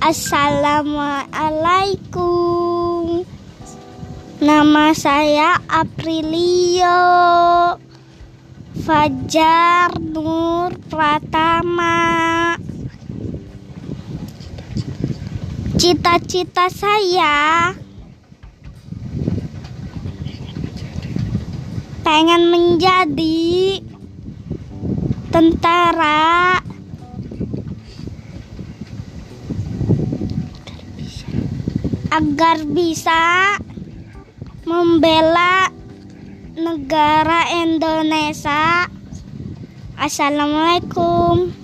Assalamualaikum. Nama saya Aprilio Fajar Nur Pratama. Cita-cita saya pengen menjadi tentara agar bisa membela negara Indonesia. Assalamualaikum.